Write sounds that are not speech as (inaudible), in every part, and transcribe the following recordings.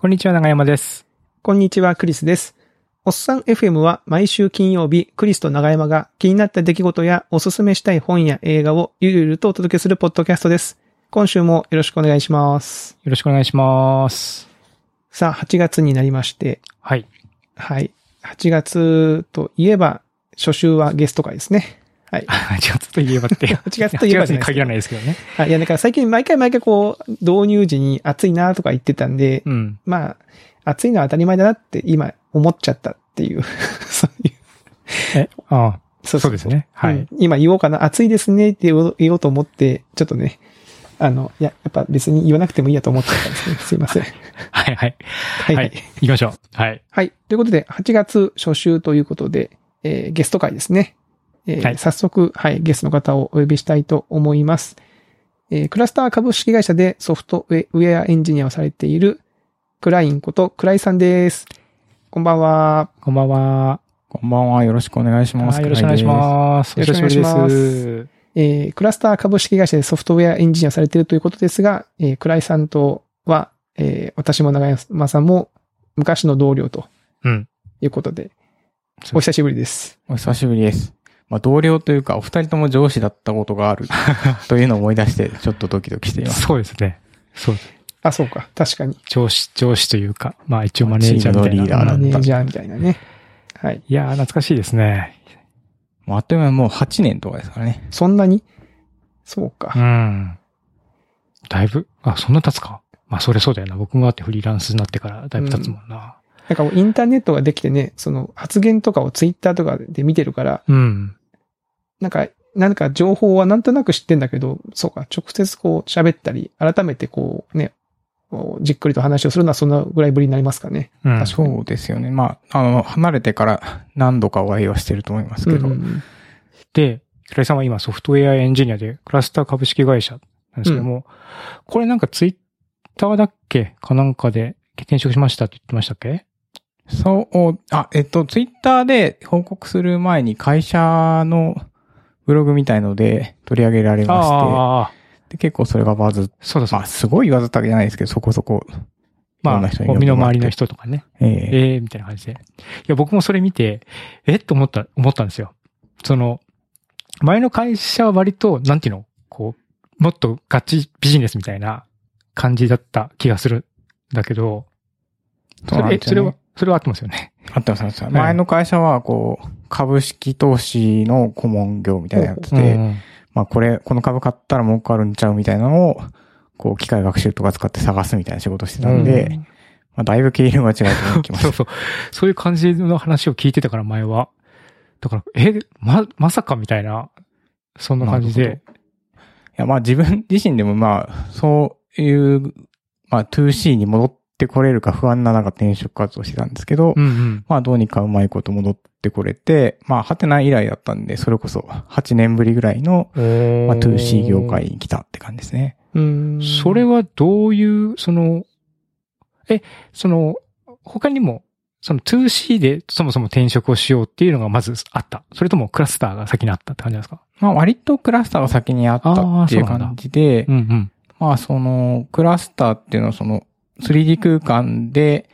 こんにちは、長山です。こんにちは、クリスです。おっさん FM は毎週金曜日、クリスと長山が気になった出来事やおすすめしたい本や映画をゆるゆるとお届けするポッドキャストです。今週もよろしくお願いします。よろしくお願いします。さあ、8月になりまして、はい。はい。8月といえば、初週はゲスト会ですね。はい。(laughs) 8月といえばって。(laughs) 8月といえば8月に限らないですけどね。はい。いや、だから最近毎回毎回こう、導入時に暑いなとか言ってたんで、うん。まあ、暑いのは当たり前だなって今思っちゃったっていう、(laughs) そういう。え、ああ、そそうですね。はい。うん今言おうかな、暑いですねって言おうと思って、ちょっとね、あの、いや、やっぱ別に言わなくてもいいやと思っちゃったんですね。すいません。はい、はい。はい。ははいい。。行きましょう。はい。はい。ということで、8月初週ということで、えーゲスト会ですね。えーはい早速、はい、ゲストの方をお呼びしたいと思います。えークラスター株式会社でソフトウェアエンジニアをされている、クラインことクライさんです。こんばんは。こんばんは。こんばんは。よろしくお願いします。はいよろしくお願いします。よろしくお願いしますお久しぶりです。えークラスター株式会社でソフトウェアエンジニアをされているということですが、えー、クライさんとは、えー私も長山さんも昔の同僚とうん。いうことで、お久しぶりです。お久しぶりです。まあ、同僚というか、お二人とも上司だったことがある (laughs) というのを思い出して、ちょっとドキドキしています。そうですね。そう。あ、そうか。確かに。上司、上司というか、まあ一応マネージャーみたいな。リーダーマネージャーみたいなね。はい。いやー、懐かしいですね。もうあっという間にもう8年とかですからね。そんなに？そうか。うん。だいぶ、あ、そんな経つか？まあそれそうだよな。僕があってフリーランスになってからだいぶ経つもんな。なんかもうインターネットができてね、その発言とかをツイッターとかで見てるから、うん。なんか、なんか情報はなんとなく知ってんだけど、そうか、直接こう喋ったり、改めてこうね、じっくりと話をするのはそんなぐらいぶりになりますかね。うん。そうですよね。まあ、あの、離れてから何度かお会いはしてると思いますけど、うんうんで、倉井さんは今ソフトウェアエンジニアでクラスター株式会社なんですけども、これなんかツイッターだっけかなんかで転職しましたって言ってましたっけ？そう、あ、えっと、ツイッターで報告する前に会社のブログみたいので取り上げられまして、ああ、で結構それがバズっそうだそうだ。まあ、すごいバズったわけじゃないですけど、そこそこ。まあ、身の回りの人とかね。ええええみたいな感じで。いや、僕もそれ見て、えっと思った、思ったんですよ。その、前の会社は割と、なんていうのこう、もっとガチビジネスみたいな感じだった気がするんだけど、それ、え、それはそれは合ってますよね。あってます、あってます。はい前の会社は、こう、株式投資の顧問業みたいなのやってて、うんまあ、これ、この株買ったら儲かるんちゃうみたいなのを、こう、機械学習とか使って探すみたいな仕事してたんで、うんまあ、だいぶ経営が違うと思ってきました。そうそう。そういう感じの話を聞いてたから、前は。だから、え、ま、まさかみたいな、そんな感じなで。いや、まあ自分自身でもまあ、そういう、まあ 2C に戻ってこれるか不安な中転職活動してたんですけど、うんうん。まあどうにかうまいこと戻ってこれて、まあハテナ以来だったんで、それこそ8年ぶりぐらいの、まあ 2C 業界に来たって感じですね。うんそれはどういう、その、え、その、他にも、その 2C でそもそも転職をしようっていうのがまずあった。それともクラスターが先にあったって感じなんですか？まあ割とクラスターが先にあったっていう感じで、うんうん。まあその、クラスターっていうのはその、3D 空間で、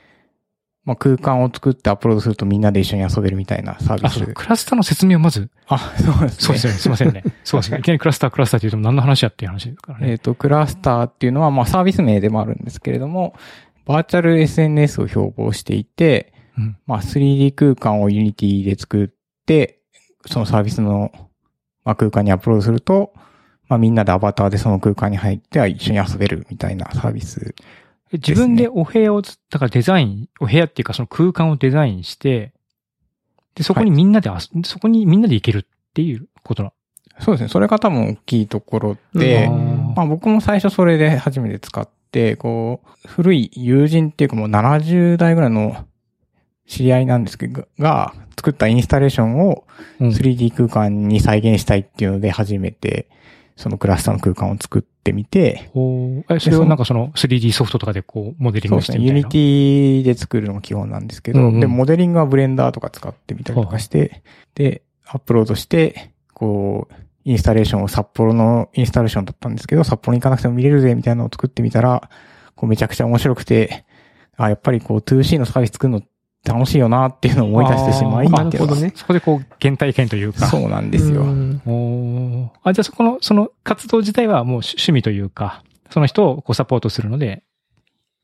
まあ空間を作ってアップロードするとみんなで一緒に遊べるみたいなサービあ、そう、ス。クラスターの説明をまず、あ、そうですね。そうですよね。すいませんね。そうですね。いきなりクラスター、クラスターって言うと何の話やっていう話ですからね。えっ、と、クラスターっていうのは、まあサービス名でもあるんですけれども、バーチャル SNS を標榜していて、うんまあ 3D 空間を Unity で作って、そのサービスの、まあ、空間にアップロードすると、まあみんなでアバターでその空間に入っては一緒に遊べるみたいなサービス。え自分でお部屋をつ、だからデザイン、お部屋っていうかその空間をデザインして、で、そこにみんなで遊、そこにみんなで行けるっていうことな。そうですね。それが多分大きいところで、うんまあ僕も最初それで初めて使って、こう、古い友人っていうかもう70代ぐらいの知り合いなんですけど、が作ったインスタレーションをうん 3D 空間に再現したいっていうので初めて、そのクラスターの空間を作ってみて、おえ、それをなんかその 3D ソフトとかでこう、モデリンそうですね。グしてみたいな？ユニティで作るのが基本なんですけど、うんうんで、モデリングはブレンダーとか使ってみたりとかして、で、アップロードして、こう、インスタレーションを札幌のインスタレーションだったんですけど、札幌に行かなくても見れるぜみたいなのを作ってみたら、こうめちゃくちゃ面白くて、あ、やっぱりこう 2C のサービス作るの楽しいよなっていうのを思い出してしまい、あーなるほどね。そこでこう、原体験というか。(laughs) そうなんですよ。あ、じゃあそこの、その活動自体はもう趣趣味というか、その人をこうサポートするので、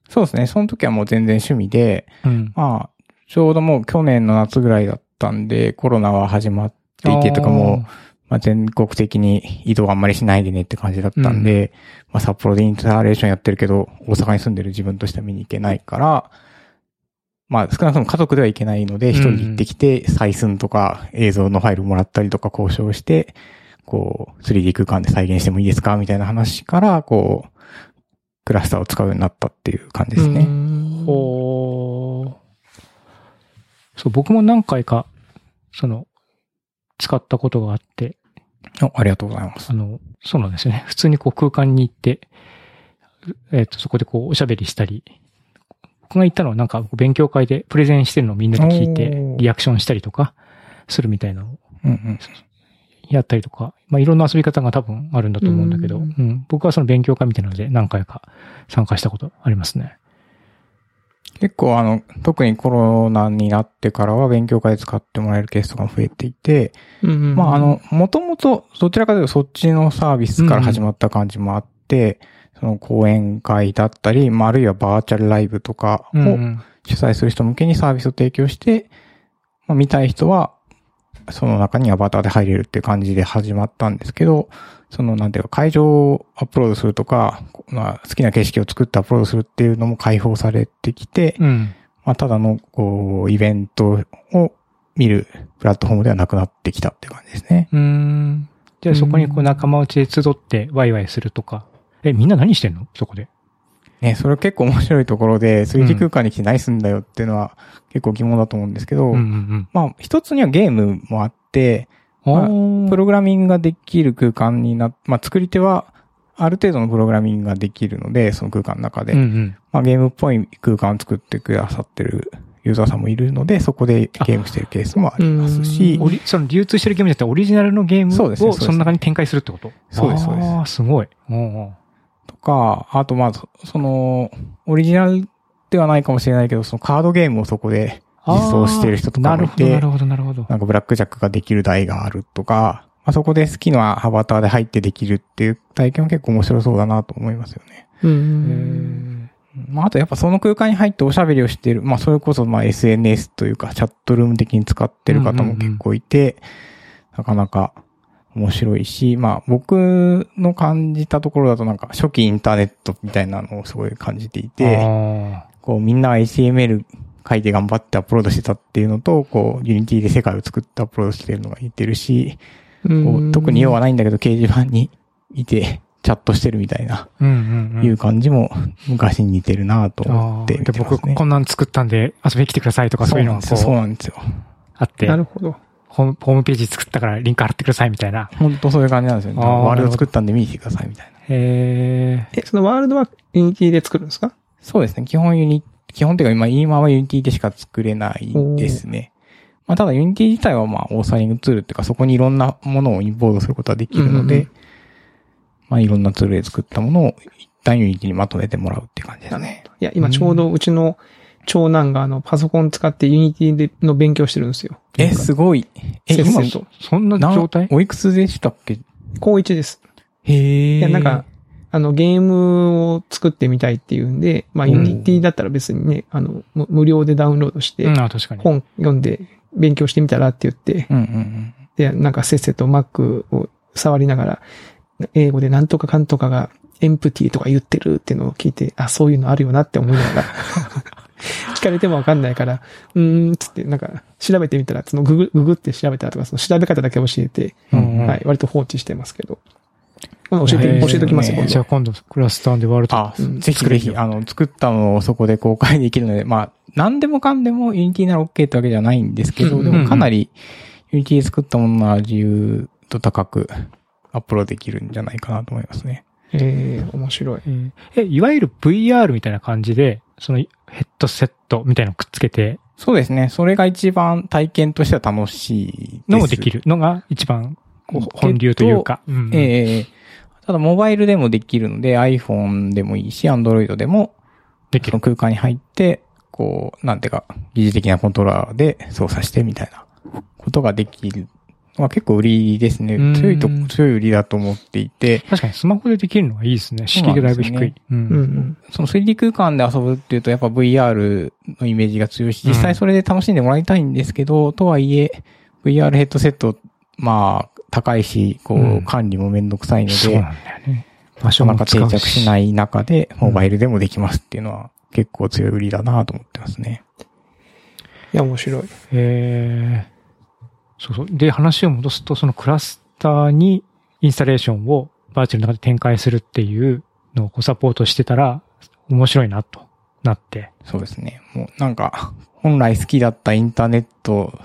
そうですね。その時はもう全然趣味で、うん。まあ、ちょうどもう去年の夏ぐらいだったんで、コロナは始まっていてとかもう、まあ、全国的に移動あんまりしないでねって感じだったんで、まあ、札幌でインターレーションやってるけど、大阪に住んでる自分としては見に行けないから、まあ、少なくとも家族では行けないので、うん一人で行ってきて、採寸とか映像のファイルもらったりとか交渉して、こう、3D 空間で再現してもいいですかみたいな話から、こう、クラスターを使うようになったっていう感じですうね。んおーそう、僕も何回か、その、使ったことがあって、あありがとうございますあ。の、そうなんですよね。普通にこう空間に行って、えっ、と、そこでこうおしゃべりしたり、僕が行ったのはなんか勉強会でプレゼンしてるのをみんなで聞いてリアクションしたりとか、するみたいな。のをうんうん。やったりとか、まあいろんな遊び方が多分あるんだと思うんだけど、ううんん。僕はその勉強会みたいなので何回か参加したことありますね。結構あの、特にコロナになってからは勉強会で使ってもらえるケースとかも増えていて、うんまああの、もともとどちらかというとそっちのサービスから始まった感じもあって、その講演会だったり、まああるいはバーチャルライブとかをうん主催する人向けにサービスを提供して、まあ見たい人はその中にアバターで入れるっていう感じで始まったんですけど、そのなんていうか会場をアップロードするとか、まあ好きな景色を作ってアップロードするっていうのも解放されてきて、うん。まあ、ただの、こう、イベントを見るプラットフォームではなくなってきたって感じですね。うん。じゃあそこにこう仲間内で集ってワイワイするとか。え、みんな何してんの？そこで。ね、それ結構面白いところで、う 3D ん空間に来て何すんだよっていうのは結構疑問だと思うんですけど、うんうんまあ、一つにはゲームもあって、うん。まあプログラミングができる空間にな、まあ、作り手は、ある程度のプログラミングができるので、その空間の中で、うんうん。まあ、ゲームっぽい空間を作ってくださってるユーザーさんもいるので、そこでゲームしてるケースもありますし、オリその流通してるゲームじゃなくてオリジナルのゲームをその中に展開するってこと？そうですそうです。ああ、すごい。とか、あとまあ、そその、オリジナルではないかもしれないけど、そのカードゲームをそこで実装してる人とかもいなるほど、なてる、ほど、なるほど。なんかブラックジャックができる台があるとか、まあ、そこで好きなアバターで入ってできるっていう体験は結構面白そうだなと思いますよね。うん。まあ、あとやっぱその空間に入っておしゃべりをしてる、まあ、それこそまあ SNS というか、チャットルーム的に使ってる方も結構いて、なかなか面白いし、まあ、僕の感じたところだとなんか初期インターネットみたいなのをすごい感じていて、あこうみんな HTML 書いて頑張ってアップロードしてたっていうのと、こう Unity で世界を作ってアップロードしてるのが似てるし、こう特に用はないんだけど掲示板にいてチャットしてるみたいな。いう感じも昔に似てるなと思って見てでますね。僕こんなん作ったんで遊びに来てくださいとかそういうのがこそううなんですよ。あって、なるほど。ホームホームページ作ったからリンク貼ってくださいみたいな。本当そういう感じなんですよね。ワールド作ったんで見に来てくださいみたいな。へえ、そのワールドは Unity で作るんですか？そうですね。基本ユニ、基本っていうか今、今は Unity でしか作れないですね。まあ、ただ Unity 自体はまあ、オーサリングツールっていうか、そこにいろんなものをインポートすることができるので、うんうんまあ、いろんなツールで作ったものを一旦 Unity にまとめてもらうって感じですね。いや、今ちょうどうちの長男があの、パソコン使って Unity での勉強してるんですよ。え、すごい。え、せっ今。そんなな状態？おいくつでしたっけ？高1です。へえ。いや、なんか、、あの、ゲームを作ってみたいっていうんで、まあ、うん Unity だったら別にね、あの、む無料でダウンロードして、うん、あ確かに。本読んで勉強してみたらって言って、うんうんうん。で、なんかせっせと Mac を触りながら、英語でなんとかかんとかがエンプティとか言ってるっていうのを聞いて、あ、そういうのあるよなって思いながら、(laughs) (laughs) 聞かれてもわかんないから、うーん、つって、なんか、調べてみたら、そのググ、ググって調べたらとか、その調べ方だけ教えて、うんうんはい、割と放置してますけど。まあ教えて、教えておきますよ。じゃあ今度、クラスターでワールド。あ、うんぜひぜひ、あの、作ったのをそこで公開できるので、まあ、何でもかんでも Unity なら OK ってわけじゃないんですけど、うんでもかなり Unity で作ったものなら自由度高くアップロードできるんじゃないかなと思いますね。えー、面白い。えーえ、いわゆる VR みたいな感じで、そのヘッドセットみたいなのくっつけてそうですね。それが一番体験としては楽しい。のもできるのが一番本流というか。うんええただ、モバイルでもできるので、iPhone でもいいし、Android でもできる。空間に入って、こう、なんていうか、疑似的なコントローラーで操作してみたいなことができるのは結構売りですねうん。強いと、強い売りだと思っていて、確かにスマホでできるのはいいですね。敷居がだいぶ低い。ううんうんん。その 3D 空間で遊ぶっていうとやっぱ VR のイメージが強いし、実際それで楽しんでもらいたいんですけど、とはいえ、VR ヘッドセット、まあ、高いし、こうんう、管理もめんどくさいので、そうなんだよね。場所なんか定着しない中で、モバイルでもできますっていうのは結構強い売りだなと思ってますね。いや、面白い。えー、そうそう。で、話を戻すと、そのクラスターにインスタレーションをバーチャルの中で展開するっていうのをサポートしてたら、面白いなとなって。そうですね。もうなんか、本来好きだったインターネット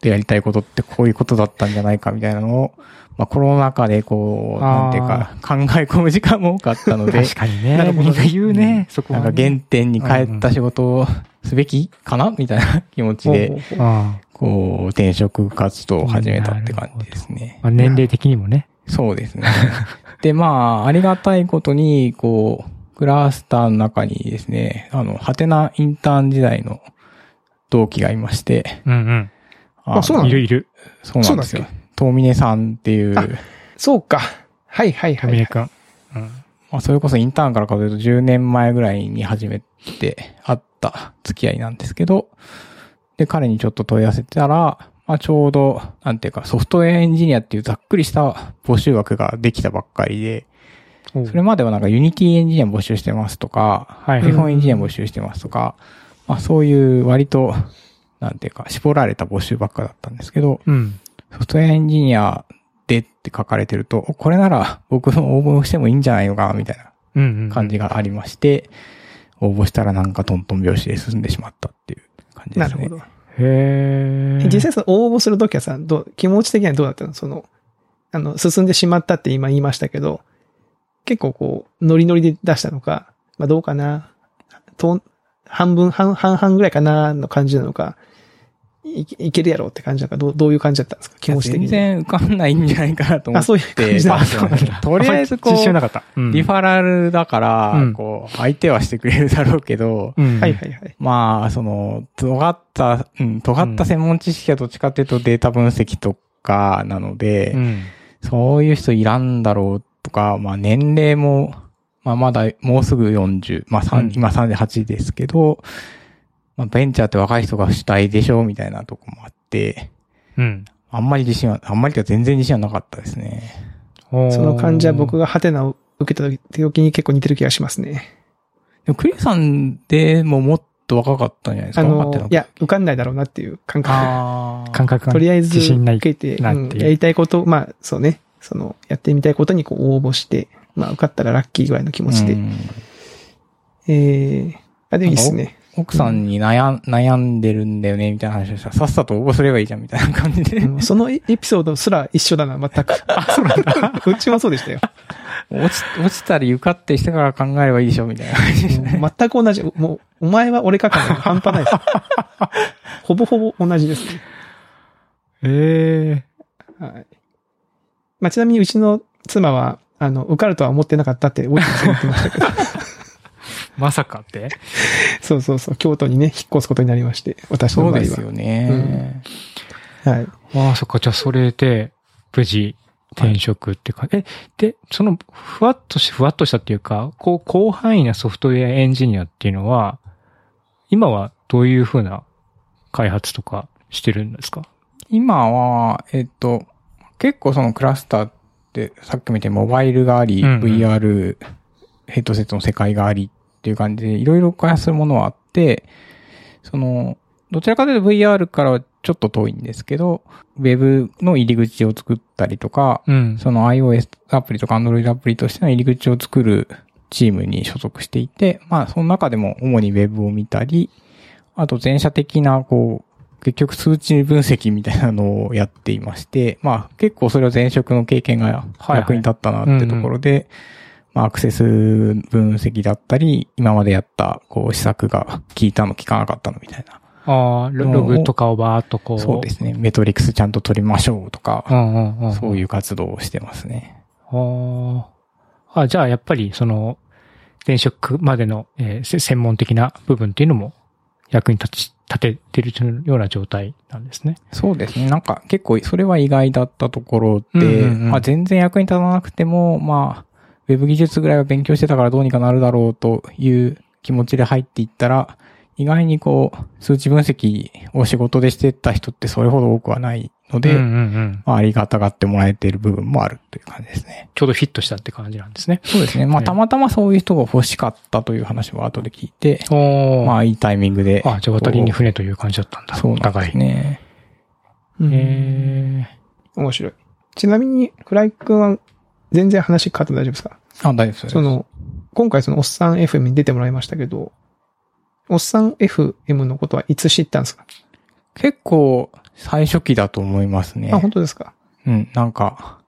でやりたいことってこういうことだったんじゃないかみたいなのを、まあコロナ禍でこう、なんていうか、考え込む時間も多かったので、確かにね。なるほどみんな言うね。そこなん。か原点に帰った仕事をすべきかなみたいな気持ちで、こう、転職活動を始めたって感じですね。あまあ、年齢的にもね。そうですね。(laughs) で、まあ、ありがたいことに、こう、クラスターの中にですね、あの、ハテナインターン時代の同期がいまして、うんうん。のあそうなのいるいる。そうなんですよ。遠峰さんっていう、あそうか。はいはいはい。カミネ君。うん。まあ、それこそインターンから数えると10年前ぐらいに始めてあった付き合いなんですけど、で、彼にちょっと問い合わせたら、まあ、ちょうど、なんていうか、ソフトウェアエンジニアっていうざっくりした募集枠ができたばっかりで、それまではなんか Unity エンジニア募集してますとか、はい日本エンジニア募集してますとか、まあそういう割と、なんていうか、絞られた募集ばっかだったんですけど、うん。ソフトウェアエンジニアでって書かれてると、おこれなら僕も応募してもいいんじゃないのかな、みたいな。感じがありまして、応募したらなんかトントン拍子で進んでしまったっていう感じですね。なるほど。へー実際その応募するときはさ、どう、気持ち的にはどうだったの？その、あの、進んでしまったって今言いましたけど、結構こう、ノリノリで出したのか、まあどうかな、と、半分、半、半々ぐらいかな、の感じなのか、いいけるやろうって感じなのか、どう、どういう感じだったんですか？気持ち的に。全然浮かんないんじゃないかなと思あ、って。そういう感じだあ、そうなんだ。とりあえずこうなかった。うんリファラルだから、うんこう、相手はしてくれるだろうけど、うん。はいはいはい。まあ、その、尖った、うん、尖った専門知識はどっちかっていうとデータ分析とかなので、うん。そういう人いらんだろうとか、まあ年齢も、まあまだもうすぐ40、まあさんうん今38ですけど、まあベンチャーって若い人が主体でしょみたいなとこもあって、うん。あんまり自信は、あんまりか全然自信はなかったですね。その感じは僕が。がハテナを受けた時に結構似てる気がしますね。でもクリアさんでももっと若かったんじゃないですあか分かってな、のいや、受かんないだろうなっていう感覚。あー感覚がとりあえず自信ない受けて、なっていううんやりたいこと、まあ、そうね。その、やってみたいことにこう応募して、まあ、受かったらラッキーぐらいの気持ちで。うんええあ、でもいいっすね。奥さんに悩ん悩んでるんだよね、みたいな話をしたら、さっさと応募すればいいじゃん、みたいな感じで。うんそのエピソードすら一緒だな、全く。(laughs) あ、そうなんだ。(laughs) うちもそうでしたよ。落ち、落ちたり受かってしてから考えればいいでしょ、みたいな感じでしたね。全く同じ。もう、お前は俺か感が半端ないです。(laughs) ほぼほぼ同じですね。ええはい。まあ、ちなみにうちの妻は、あの、受かるとは思ってなかったって、大きく言ってましたけど。まさかって？そうそうそう、京都にね、引っ越すことになりまして、私の場合は。そうですよね。はい。ああ、そっか。じゃあ、それで、無事、転職っていうか、え、で、その、ふわっとし、ふわっとしたっていうか、こう、広範囲なソフトウェアエンジニアっていうのは、今はどういうふうな開発とかしてるんですか？今は、えっと、結構そのクラスターって、さっきも言ったようにモバイルがあり、うんうん VR ヘッドセットの世界がありっていう感じで、いろいろ開発するものはあって、その、どちらかというと VR からはちょっと遠いんですけど、Web の入り口を作ったりとか、うん。その iOS アプリとか Android アプリとしての入り口を作るチームに所属していて、まあその中でも主に Web を見たり、あと全社的なこう、結局数値分析みたいなのをやっていまして、まあ結構それは前職の経験がはい役に立ったなってところで、まあアクセス分析だったり、今までやったこう施策が効いたの効かなかったのみたいな。ああ、ロログとかをバーっとこう。そうですね。メトリクスちゃんと取りましょうとか、うんうんうん。そういう活動をしてますね。ああ。あ、じゃあやっぱりその、転職までの、えーせ専門的な部分っていうのも役に立ち、立ててるような状態なんですね。そうですね。なんか結構それは意外だったところで、うんうんうんまあ全然役に立たなくても、まあ、ウェブ技術ぐらいは勉強してたからどうにかなるだろうという気持ちで入っていったら、意外にこう、数値分析を仕事でしてた人ってそれほど多くはないので、うんうんうんまあありがたがってもらえている部分もあるという感じですね。ちょうどフィットしたって感じなんですね。そうですね。まあはいたまたまそういう人が欲しかったという話は後で聞いて、おまあいいタイミングで。あ、じゃあ渡りに船という感じだったんだ。そうなんで。すね。うんへ面白い。ちなみに、倉井くんは全然話変わっても大丈夫ですか？あ、大丈夫です。その、今回そのおっさん FM に出てもらいましたけど、おっさん FM のことはいつ知ったんですか、結構最初期だと思いますね。あ、本当ですか？うん、なんか、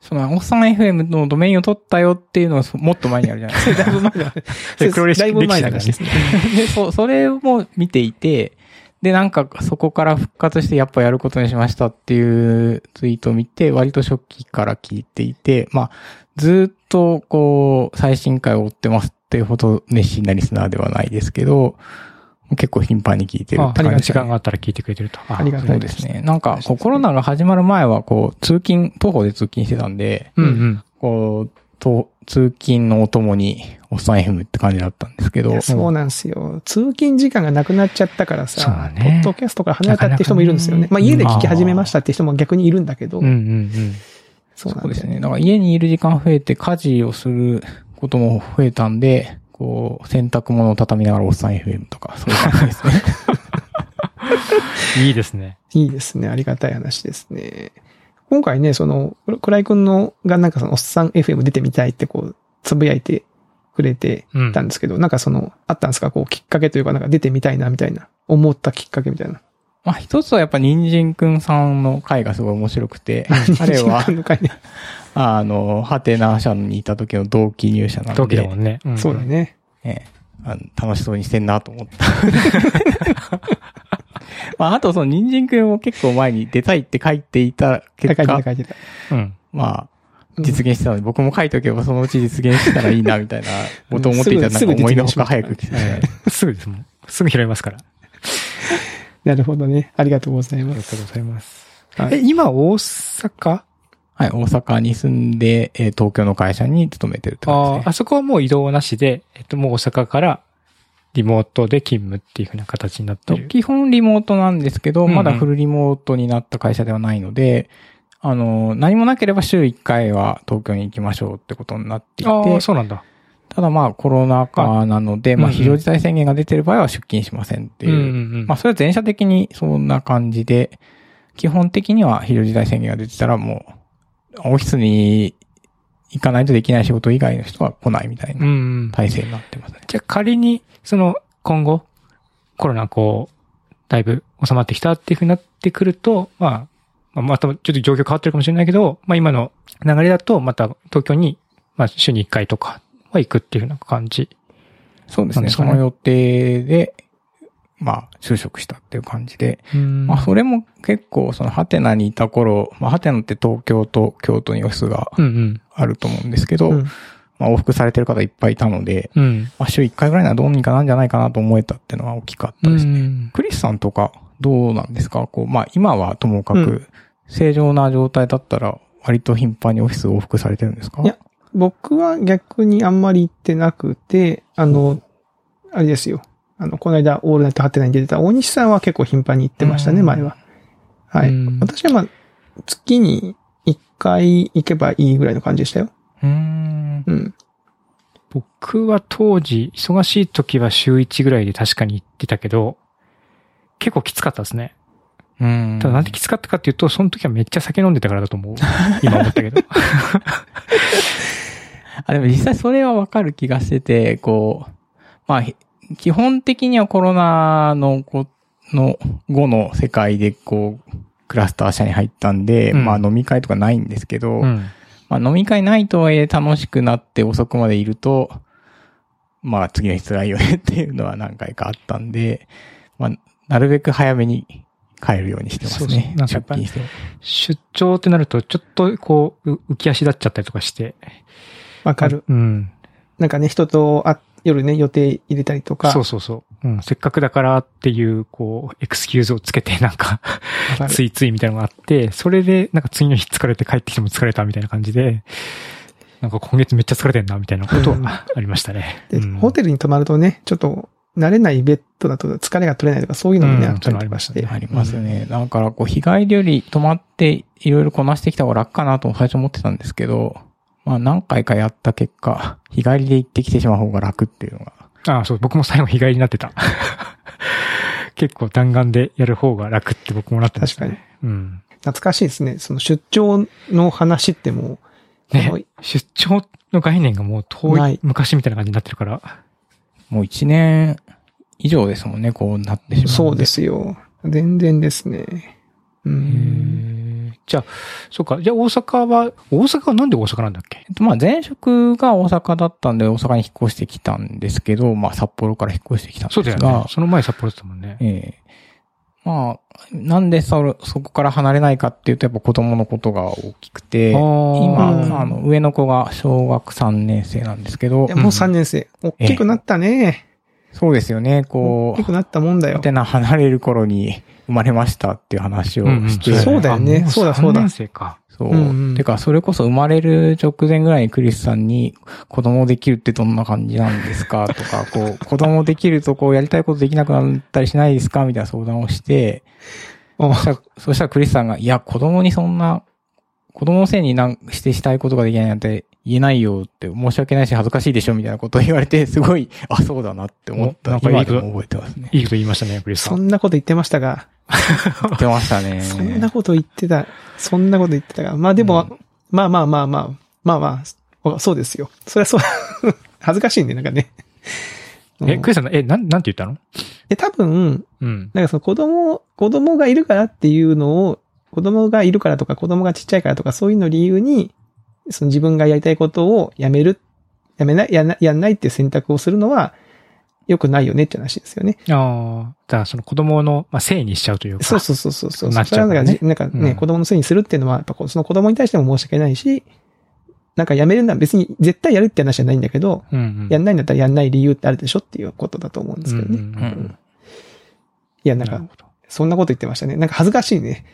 その、おっさん FM のドメインを取ったよっていうのはそもっと前にあるじゃないですか。(laughs) だいぶ前だ。(laughs) それ黒歴史だいぶ前の話ですね。で、(laughs) そ、それも見ていて、で、なんか、そこから復活してやっぱやることにしましたっていうツイートを見て、割と初期から聞いていて、まあ、ずっと、こう、最新回を追ってますっていうほど熱心なリスナーではないですけど、結構頻繁に聞いてるあって感じ時間があったら聞いてくれてると。ありがとそうですね。なんか、コロナが始まる前は、こう、通勤、徒歩で通勤してたんで、うんうん。こう、と通勤のお供に、おっさん FM って感じだったんですけどそうなんですよ。通勤時間がなくなっちゃったからさ、ポねッドキャストから離れたって人もいるんですよね。なかまあ家で聞き始めましたって人も逆にいるんだけど、うんうんうん。そうなんですね。そうですね。だから家にいる時間増えて、家事をすることも増えたんで、こう、洗濯物を畳みながらおっさん FM とか、そういう感じですね。(laughs) いいですね。いいですね。ありがたい話ですね。今回ね、その、倉井くんのがなんかそのおっさん FM 出てみたいってこう、つぶやいてくれてうんたんですけど、なんかその、あったんですか？こう、きっかけというか、なんか出てみたいな、みたいな。思ったきっかけみたいな。まあ一つはやっぱ人参くんさんの回がすごい面白くて、(laughs) 彼は (laughs) あの、ハテナ社にいた時の同期入社なんで、同期だもんね。んそうだ。ね。ええあの楽しそうにしてんなと思った。(laughs) まあ、あとその人参くんも結構前に出たいって書いていた結書いてた果、書いてた。うん。まあ、実現してたので、僕も書いておけばそのうち実現したらいいな、みたいなことを思っていたら、なんか思いのほか早く来て、ええすぐですもん。すぐ拾いますから。(laughs) なるほどね。ありがとうございありがとうます。ございます。はいえ、今、大阪？はい、大阪に住んで、えー東京の会社に勤めてるって感じですねああ、あそこはもう移動なしで、えっと、もう大阪からリモートで勤務っていう風な形になってる。基本リモートなんですけど、まだフルリモートになった会社ではないので、あの、何もなければ週1回は東京に行きましょうってことになっていて、ああ、そうなんだ。ただまあコロナ禍なので、まあうんうん非常事態宣言が出てる場合は出勤しませんっていう。うんうんうんまあそれは全社的にそんな感じで、基本的には非常事態宣言が出てたらもう、オフィスに行かないとできない仕事以外の人は来ないみたいうんなうん。体制になってますね。じゃあ仮に、その、今後、コロナこう、だいぶ収まってきたっていう風になってくると、まあ、まあまたちょっと状況変わってるかもしれないけど、まあ今の流れだと、また東京に、まあ週に1回とかは行くっていう風な感じ。そうですね。その予定で、まあ就職したっていう感じで、うんまあそれも結構そのハテナにいた頃、まあハテナって東京と京都にオフィスがうんうん。あると思うんですけど、うんまあ往復されてる方いっぱいいたので、うん。まあ週1回ぐらいならどうにかなんじゃないかなと思えたっていうのは大きかったですね。うんクリスさんとかどうなんですか？こう、まあ今はともかうく正常な状態だったら割と頻繁にオフィス往復されてるんですか？いや僕は逆にあんまり行ってなくて、あの、あれですよ。あの、この間、オールナイトハテナに出てた大西さんは結構頻繁に行ってましたね、うん前は。はい。うん私はまあ、月に1回行けばいいぐらいの感じでしたよ。うーん。うん。僕は当時、忙しい時は週1ぐらいで確かに行ってたけど、結構きつかったですね。うん。ただなんできつかったかっていうと、その時はめっちゃ酒飲んでたからだと思う。(laughs) 今思ったけど。(laughs) あ、でも実際それはわかる気がしてて、こう、まあ、ひ基本的にはコロナの、この後の世界で、こう、クラスター社に入ったんで、うんまあ飲み会とかないんですけど、うん。まあ飲み会ないとはいえ楽しくなって遅くまでいると、まあ次の日辛いよねっていうのは何回かあったんで、まあ、なるべく早めに帰るようにしてますそうそうね。なんかやっぱ出勤。出張ってなると、ちょっとこう、う浮き足立っちゃったりとかして。わかる。うん。なんかね、人とあ夜ね、予定入れたりとか。そうそうそう。うん。せっかくだからっていう、こう、エクスキューズをつけて、なんか、ついついみたいなのがあって、それで、なんか次の日疲れて帰ってきても疲れたみたいな感じで、なんか今月めっちゃ疲れてんな、みたいなことうんはありましたね。で、うんホテルに泊まるとね、ちょっと慣れないベッドだと疲れが取れないとかそういうのもね、うんあったりとかして。ありますよね。だから、こう、日帰りより泊まっていろいろこなしてきた方が楽かなと最初思ってたんですけど、まあ何回かやった結果、日帰りで行ってきてしまう方が楽っていうのが。ああ、そう、僕も最後日帰りになってた。結構弾丸でやる方が楽って僕もなってましたね。うん。懐かしいですね。その出張の話ってもう、ね出張の概念がもう遠い昔みたいな感じになってるから。もう一年以上ですもんね、こうなってしまう。そうで。すよ。全然ですね。うへん。ーじゃあ、そうか。じゃあ大阪は、大阪はなんで大阪なんだっけ？えっと、まあ前職が大阪だったんで大阪に引っ越してきたんですけど、まあ札幌から引っ越してきたんですが。そうだよね。その前札幌だったもんね。ええまあ、なんでそ、そこから離れないかっていうと、やっぱ子供のことが大きくて、今、うんあの、上の子が小学3年生なんですけどもう3年生。大きくなったね。そうですよね、こう大きく、なったもんだよアテ。ナ離れる頃に生まれましたっていう話をして、ん。んそうだよね。そうだそうだ。3年生か。そう。うんうん。てか、それこそ生まれる直前ぐらいにクリスさんに、子供できるってどんな感じなんですかとか、こう、(laughs) 子供できるとこう、やりたいことできなくなったりしないですかみたいな相談をして、おそしたら、そしたらクリスさんが、いや、子供にそんな、子供のせいになんしてしたいことができないなんて言えないよって、申し訳ないし恥ずかしいでしょみたいなことを言われて、すごい、あ、そうだなって思った。おなんかいいこと今でも覚えてますね。いいこと言いましたね、クリスさそん。んなこと言ってましたが、(laughs) 言ってましたね。そんなこと言ってた、そんなこと言ってたが、まあでも、うんまあまあまあまあ、まあまあ、そうですよ。そりゃそう、(laughs) 恥ずかしいね、なんかね。え、うんクリスさん、え、なん、なんて言ったの？で、多分、うん。なんかその子供、子供がいるからっていうのを、子供がいるからとか、子供がちっちゃいからとか、そういうのを理由に、その自分がやりたいことをやめる、やめない、やんなやんないっていう選択をするのは、良くないよねって話ですよね。ああ、だからその子供の、まあ、せいにしちゃうというか。そうそうそうそうそう。なっちゃうねそれはなんか、なんかね、うん子供のせいにするっていうのは、やっぱその子供に対しても申し訳ないし、なんかやめるのは別に絶対やるって話じゃないんだけど、うんうん。やんないんだったらやんない理由ってあるでしょっていうことだと思うんですけどね。うんうんうんうん。いや、なんか。そんなこと言ってましたね。なんか恥ずかしいね。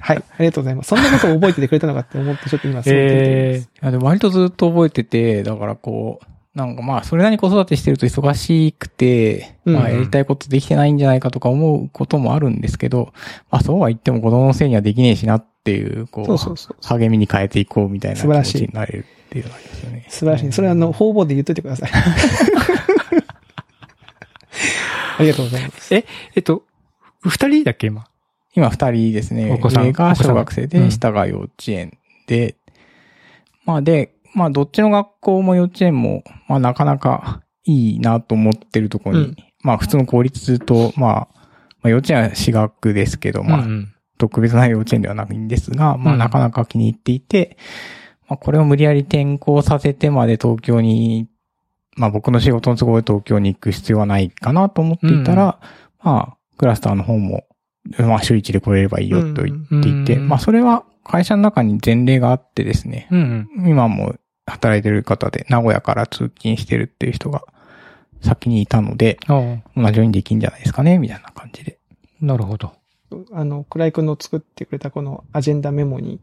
はい、ありがとうございます。そんなことを覚えててくれたのかって思って、ちょっと今すごい照れてるんですえいや、でも割とずっと覚えてて、だからこう、なんかまあ、それなりに子育てしてると忙しくて、うんまあ、やりたいことできてないんじゃないかとか思うこともあるんですけど、まあ、そうは言っても子供のせいにはできねえしなっていう、こう。励みに変えていこうみたいな気持素晴らしいちになれるっていうのがありますよね。素晴らしい。それはあの、方々で言っといてください。(laughs) ありがとうございます。えっと、二人だっけ、今？今二人ですね。お子さん。上が小学生で、下が幼稚園で、まあで、まあどっちの学校も幼稚園も、まあなかなかいいなと思ってるところに、うん。まあ普通の公立と、まあ、まあ幼稚園は私学ですけど、まあうんうん。特別な幼稚園ではないんですが、まあうん。なかなか気に入っていて、まあこれを無理やり転校させてまで東京に、まあ僕の仕事の都合で東京に行く必要はないかなと思っていたら、まあクラスターの方も、まあ週一で来れればいいよと言っていて、うんまあそれは会社の中に前例があってですね、うんうん。今も働いてる方で名古屋から通勤してるっていう人が先にいたので、同じようにできんじゃないですかね、みたいな感じで。なるほど。あの、倉井くんの作ってくれたこのアジェンダメモに、いろ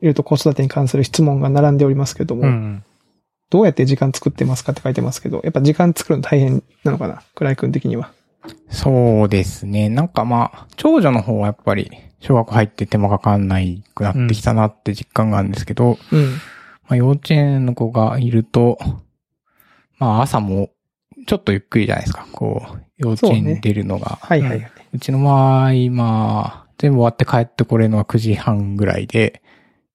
いろと子育てに関する質問が並んでおりますけども、うんうん。どうやって時間作ってますかって書いてますけど、やっぱ時間作るの大変なのかな倉井くん的には。そうですね。なんかまあ、長女の方はやっぱり、小学校入って手間かかんないくなってきたなって実感があるんですけど、うん。まあ幼稚園の子がいると、まあ朝も、ちょっとゆっくりじゃないですか。こう、幼稚園に出るのが。はいはいはい。うちの場合、まあ、全部終わって帰ってこれるのは9時半ぐらいで、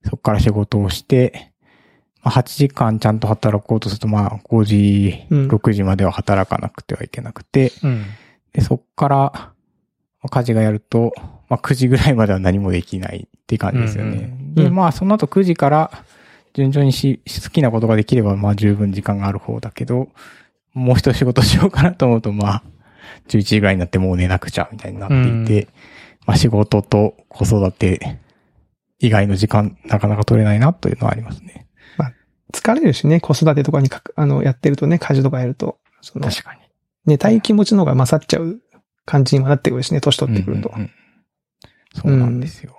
そこから仕事をして、まあ、8時間ちゃんと働こうとすると、まあ、5時、うん6時までは働かなくてはいけなくて、うん。で、そこから、まあ家事がやると、まあ、9時ぐらいまでは何もできないって感じですよね。うんうんで、まあ、その後9時から、順調にし、好きなことができれば、まあ、十分時間がある方だけど、もう一仕事しようかなと思うと、まあ、11時ぐらいになってもう寝なくちゃ、みたいになっていて、まあ、仕事と子育て以外の時間、なかなか取れないなというのはありますね。疲れるしね、子育てとかにかく、あの、やってるとね、家事とかやると、その、確かに。寝たい気持ちの方が勝っちゃう感じにもなってくるしね、年取ってくると。うんうんうんそうなんですよ。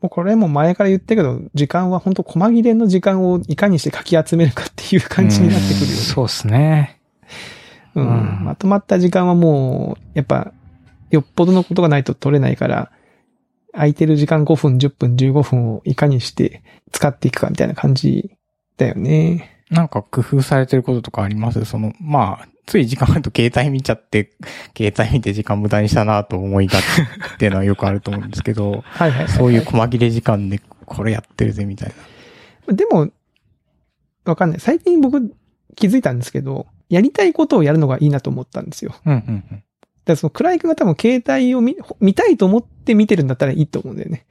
もうこれも前から言ってるけど、時間は本当細切れの時間をいかにしてかき集めるかっていう感じになってくるよね。そうですね。うんうんまとまった時間はもう、やっぱ、よっぽどのことがないと取れないから、空いてる時間5分、10分、15分をいかにして使っていくかみたいな感じだよね。なんか工夫されてることとかあります？その、まあ、つい時間あると携帯見ちゃって、携帯見て時間無駄にしたなと思いがちっていうのはよくあると思うんですけど、(laughs) はいはいはい、そういう細切れ時間でこれやってるぜみたいな。でも、わかんない。最近僕気づいたんですけど、やりたいことをやるのがいいなと思ったんですよ。うんうんうん。だからその倉井くんが多分携帯を見、見たいと思って見てるんだったらいいと思うんだよね。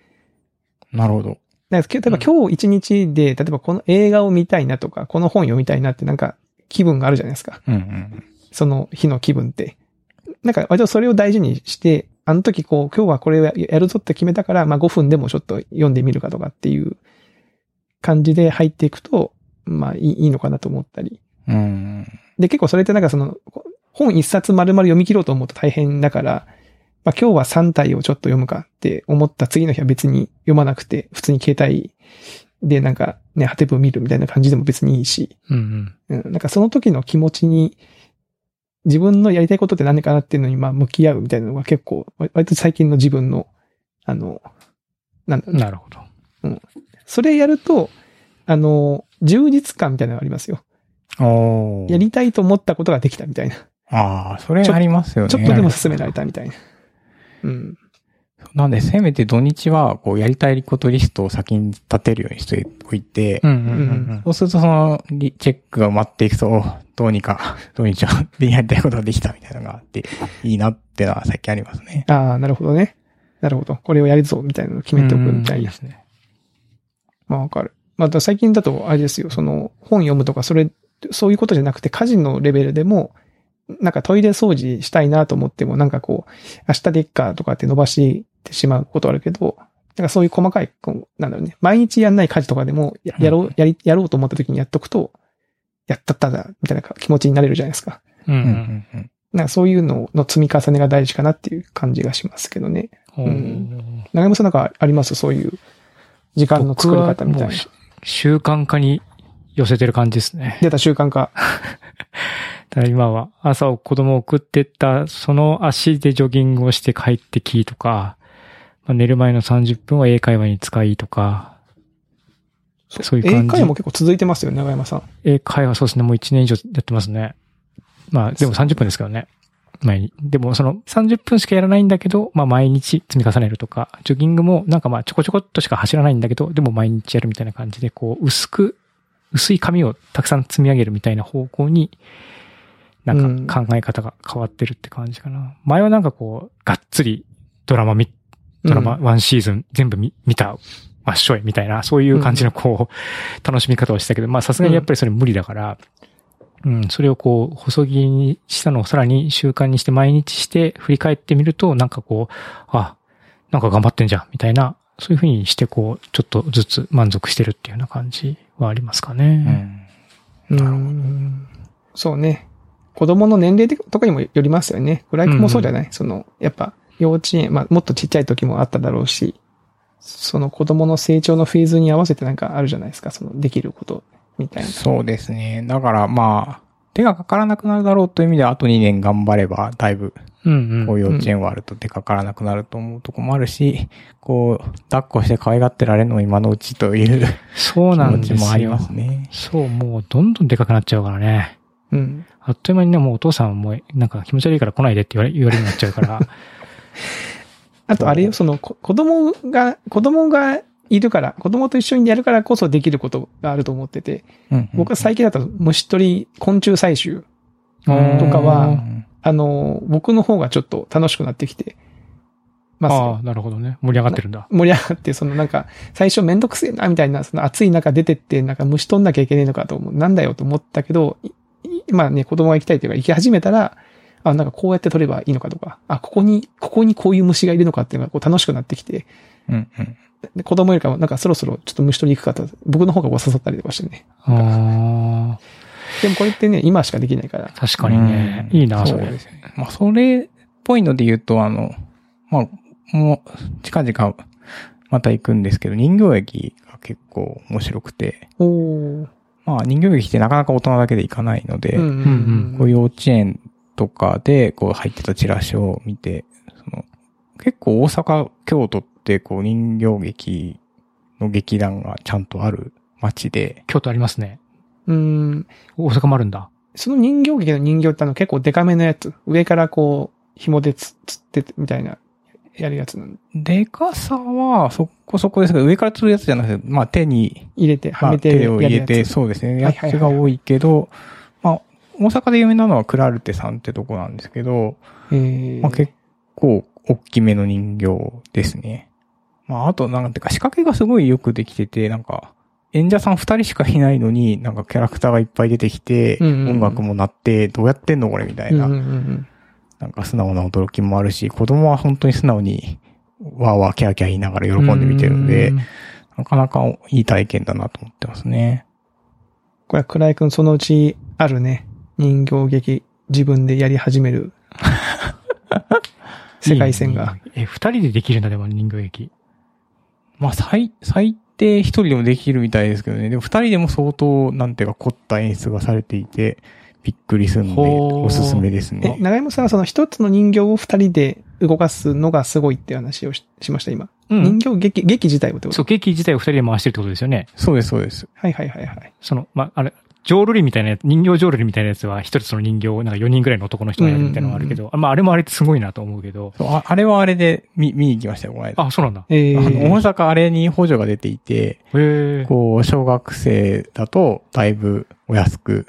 なるほど。だから例えば今日一日で、例えばこの映画を見たいなとか、この本読みたいなってなんか気分があるじゃないですか。うんうんその日の気分って。なんか割とそれを大事にして、あの時こう、今日はこれをやるぞって決めたから、まあ5分でもちょっと読んでみるかとかっていう感じで入っていくと、まあいいのかなと思ったり。うん。うん。で、結構それってなんかその、本一冊丸々読み切ろうと思うと大変だから、まあ今日は3体をちょっと読むかって思った次の日は別に読まなくて、普通に携帯でなんかね、ハテブ見るみたいな感じでも別にいいし、うんうん。うん、なんかその時の気持ちに、自分のやりたいことって何かなっていうのにまあ向き合うみたいなのが結構、割と最近の自分の、あの、なんだなるほど。それやると、あの、充実感みたいなのがありますよ。やりたいと思ったことができたみたいな。ああ、それありますよね。ちょっとでも進められたみたいな。うん。なんで、せめて土日は、こう、やりたいことリストを先に立てるようにしておいて、うんうんうんそうするとそのリチェックが埋まっていくと、おどうにか、土日はでやりたいことができたみたいなのがあって、いいなってのは最近ありますね。ああ、なるほどね。なるほど。これをやるぞ、みたいなのを決めておくみたいな。いいですね。まあわかる。また最近だと、あれですよ、その、本読むとか、それ、そういうことじゃなくて、家事のレベルでも、なんかトイレ掃除したいなと思っても、なんかこう、明日でいっかとかって伸ばしてしまうことあるけど、なんかそういう細かい、こうなんだろうね、毎日やんない家事とかでも、ややろう、やり、やろうと思った時にやっとくと、やったっただ、みたいな気持ちになれるじゃないですか。うんううんんうんなんかそういうのの積み重ねが大事かなっていう感じがしますけどね。うん。うん長山さんなんかあります？そういう時間の作り方みたいな習慣化に寄せてる感じですね。出た習慣化。(laughs) だ今は朝子供を送ってった、その足でジョギングをして帰ってきとか、まあ、寝る前の30分は英会話に使いとか、そういう感じ英会話も結構続いてますよ、長山さん。英会話そうですね、もう1年以上やってますね。まあ、でも30分ですけどね。前に。でもその30分しかやらないんだけど、まあ毎日積み重ねるとか、ジョギングもなんかまあちょこちょこっとしか走らないんだけど、でも毎日やるみたいな感じで、こう薄く、薄い紙をたくさん積み上げるみたいな方向に、なんか考え方が変わってるって感じかな。前はなんかこう、がっつりドラマ見、ドラマうんワンシーズン全部見見た、わっしょいみたいな、そういう感じのこう、楽しみ方をしたけど、まあさすがにやっぱりそれ無理だから、うん、それをこう、細切りにしたのをさらに習慣にして毎日して振り返ってみると、なんかこう、あ、なんか頑張ってんじゃん、みたいな、そういうふうにしてこう、ちょっとずつ満足してるっていうような感じはありますかうね。ん。うん。そうね。子供の年齢とかにもよりますよね。フライクもそうじゃない、その、やっぱ、幼稚園、まあ、もっとちっちゃい時もあっただろうし、その子供の成長のフェーズに合わせてなんかあるじゃないですか、その、できること、みたいな。そうですね。だからまあ、手がかからなくなるだろうという意味では、あと2年頑張れば、だいぶ、うんうん。こう幼稚園はあると手かからなくなると思うとこもあるし、こう、抱っこして可愛がってられるのも今のうちというそう気なんですよ。持ちもありますね。そう、もうどんどんでかくなっちゃうからね。うん。あっという間にね、もうお父さんはもう、なんか気持ち悪いから来ないでって言われ、言われるようになっちゃうから。(laughs) あとあれよ、その、こ子供が、子供がいるから、子供と一緒にやるからこそできることがあると思ってて、うん僕は最近だと虫取り、昆虫採集、うんとかはうんあの、僕の方がちょっと楽しくなってきてますよああ、なるほどね。盛り上がってるんだ。盛り上がって、そのなんか、最初めんどくせえな、みたいな、その暑い中出てって、なんか虫取んなきゃいけねえのかと思う。なんだよと思ったけど、い今ね、子供が行きたいというか、行き始めたら、あ、なんかこうやって取ればいいのかとか、あ、ここに、ここにこういう虫がいるのかっていうのがこう楽しくなってきて、うんうん。で子供よりかもなんかそろそろちょっと虫取り行くかと、僕の方がこう刺さったりとかしてね。あでもこれってね、今しかできないから。あ、確かにね。うんいいな、それそうで。すね。まあ、それっぽいので言うと、あの、まあ、もう、近々、また行くんですけど、人形劇が結構面白くて、おー。まあ、人形劇ってなかなか大人だけで行かないので、うんうんこう幼稚園とかで、こう入ってたチラシを見て、その、結構大阪、京都って、こう人形劇の劇団がちゃんとある街で、京都ありますね。うん。大阪もあるんだ。その人形劇の人形ってあの結構デカめのやつ。上からこう、紐でつ、つってみたいな、やるやつなんで。かさはそこそこですけど、上から釣るやつじゃなくて、まあ手に、入れて、はまあめて手をやるやつ。入れて、そうですね、やつが多いけど、まあ、大阪で有名なのはクラルテさんってとこなんですけど、えー。まあ結構大きめの人形ですね。まああとなんていうか仕掛けがすごいよくできてて、なんか、演者さん二人しかいないのに、なんかキャラクターがいっぱい出てきて、うんうんうん。音楽も鳴って、どうやってんのこれみたいな、うんうんうんなんか素直な驚きもあるし、子供は本当に素直に、わーわーキャーキャー言いながら喜んで見てるんでう、なかなかいい体験だなと思ってますね。これは倉井くんそのうちあるね、人形劇自分でやり始める (laughs) 世界線が。いいね。え、二人でできるんだ、でも人形劇。まあ、最、最低一人でもできるみたいですけどね。でも二人でも相当、なんていうか凝った演出がされていて、びっくりするんで、おすすめですえ、ね。長山さんはその一つの人形を二人で動かすのがすごいって話をししました、今。うん人形劇、劇自体をってこと？そう、劇自体を二人で回してるってことですよね。そうです、そうです。はいはいはいはい。その、ま、あれ、浄瑠璃みたいなやつ、人形浄瑠璃みたいなやつは一つの人形をなんか4人ぐらいの男の人がやるみたいなのがあるけど、まああれもあれってすごいなと思うけど。そうああれはあれで見、見に行きましたよ、この間。あ、そうなんだ。えあの、大ー、阪あれに補助が出ていて、へえ。こう、小学生だと、だいぶお安く、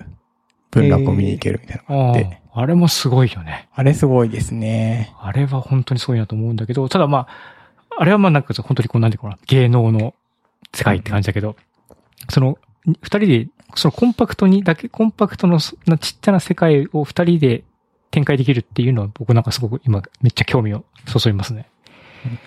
文楽を見に行けるみたいなのがああって、ああれもすごいよね。あれすごいですね。あれは本当にすごいなと思うんだけど、ただまあ、あれはまあなんか本当にこうなんていうかな、芸能の世界って感じだけど、その、二人で、そのコンパクトにだけ、コンパクトのちっちゃな世界を二人で展開できるっていうのは僕なんかすごく今めっちゃ興味を注ぎますね。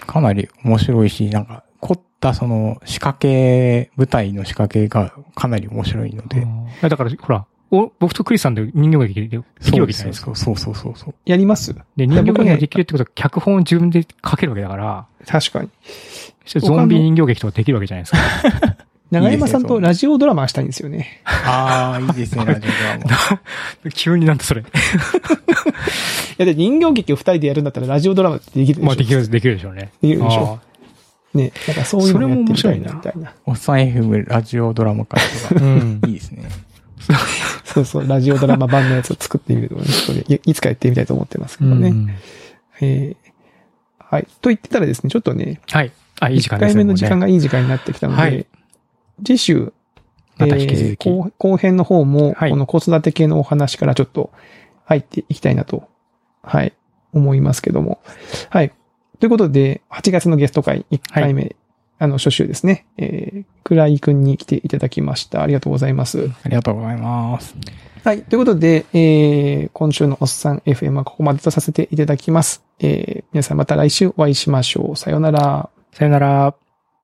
かなり面白いし、なんか、凝ったその仕掛け、舞台の仕掛けがかなり面白いので。だから、ほら、お僕とクリスさんで人形劇でできるわけじゃないですか。そうそうそうそう。やります？で、人形劇ができるってことは脚本を自分で書けるわけだから、確かに。そしてゾンビ人形劇とかできるわけじゃないですか。(laughs) 長山さんとラジオドラマしたいんですよね。ああ、いいですね、ラジオドラマ。(laughs) 急になんだそれ。(laughs) いや、で、人形劇を二人でやるんだったらラジオドラマってできるでしょ。まあできる、できるでしょうね。できるでしょあね。なんかそういうのやってみたいな、それも面白いなみたいな。おっさん FM ラジオドラマ化とあか、うん。いいですね。(laughs) そうそう、ラジオドラマ版のやつを作ってみるのをね、ちょっとねいいつかやってみたいと思ってますけどね。うんえーはい。と言ってたらですね、ちょっとね、はい。あ、いい時間1ですね。回目の時間がいい時間になってきたので、はい次週、また引き続きえー後後編の方も、はいこの子育て系のお話からちょっと入っていきたいなと、はい、思いますけども。はい。ということで、8月のゲスト会1回目、あの、初週ですね、えー、倉井くんに来ていただきました。ありがとうございます。ありがとうございます。はい。ということで、えー、今週のおっさん FM はここまでとさせていただきます。えー、皆さんまた来週お会いしましょう。さようなら。さよなら。